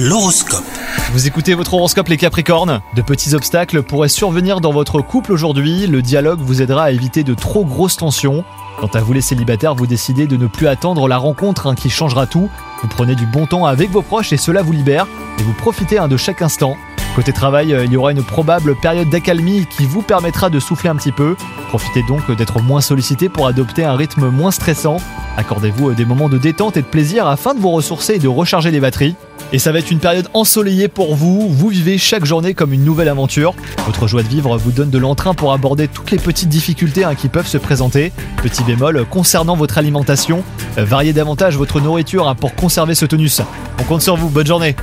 L'horoscope. Vous écoutez votre horoscope les Capricornes? De petits obstacles pourraient survenir dans votre couple aujourd'hui. Le dialogue vous aidera à éviter de trop grosses tensions. Quant à vous les célibataires, vous décidez de ne plus attendre la rencontre hein, qui changera tout. Vous prenez du bon temps avec vos proches et cela vous libère. Et vous profitez hein, de chaque instant. Côté travail, euh, il y aura une probable période d'accalmie qui vous permettra de souffler un petit peu. Profitez donc d'être moins sollicité pour adopter un rythme moins stressant. Accordez-vous euh, des moments de détente et de plaisir afin de vous ressourcer et de recharger les batteries. Et ça va être une période ensoleillée pour vous, vous vivez chaque journée comme une nouvelle aventure. Votre joie de vivre vous donne de l'entrain pour aborder toutes les petites difficultés hein, qui peuvent se présenter. Petit bémol, concernant votre alimentation, euh, variez davantage votre nourriture hein, pour conserver ce tonus. On compte sur vous, bonne journée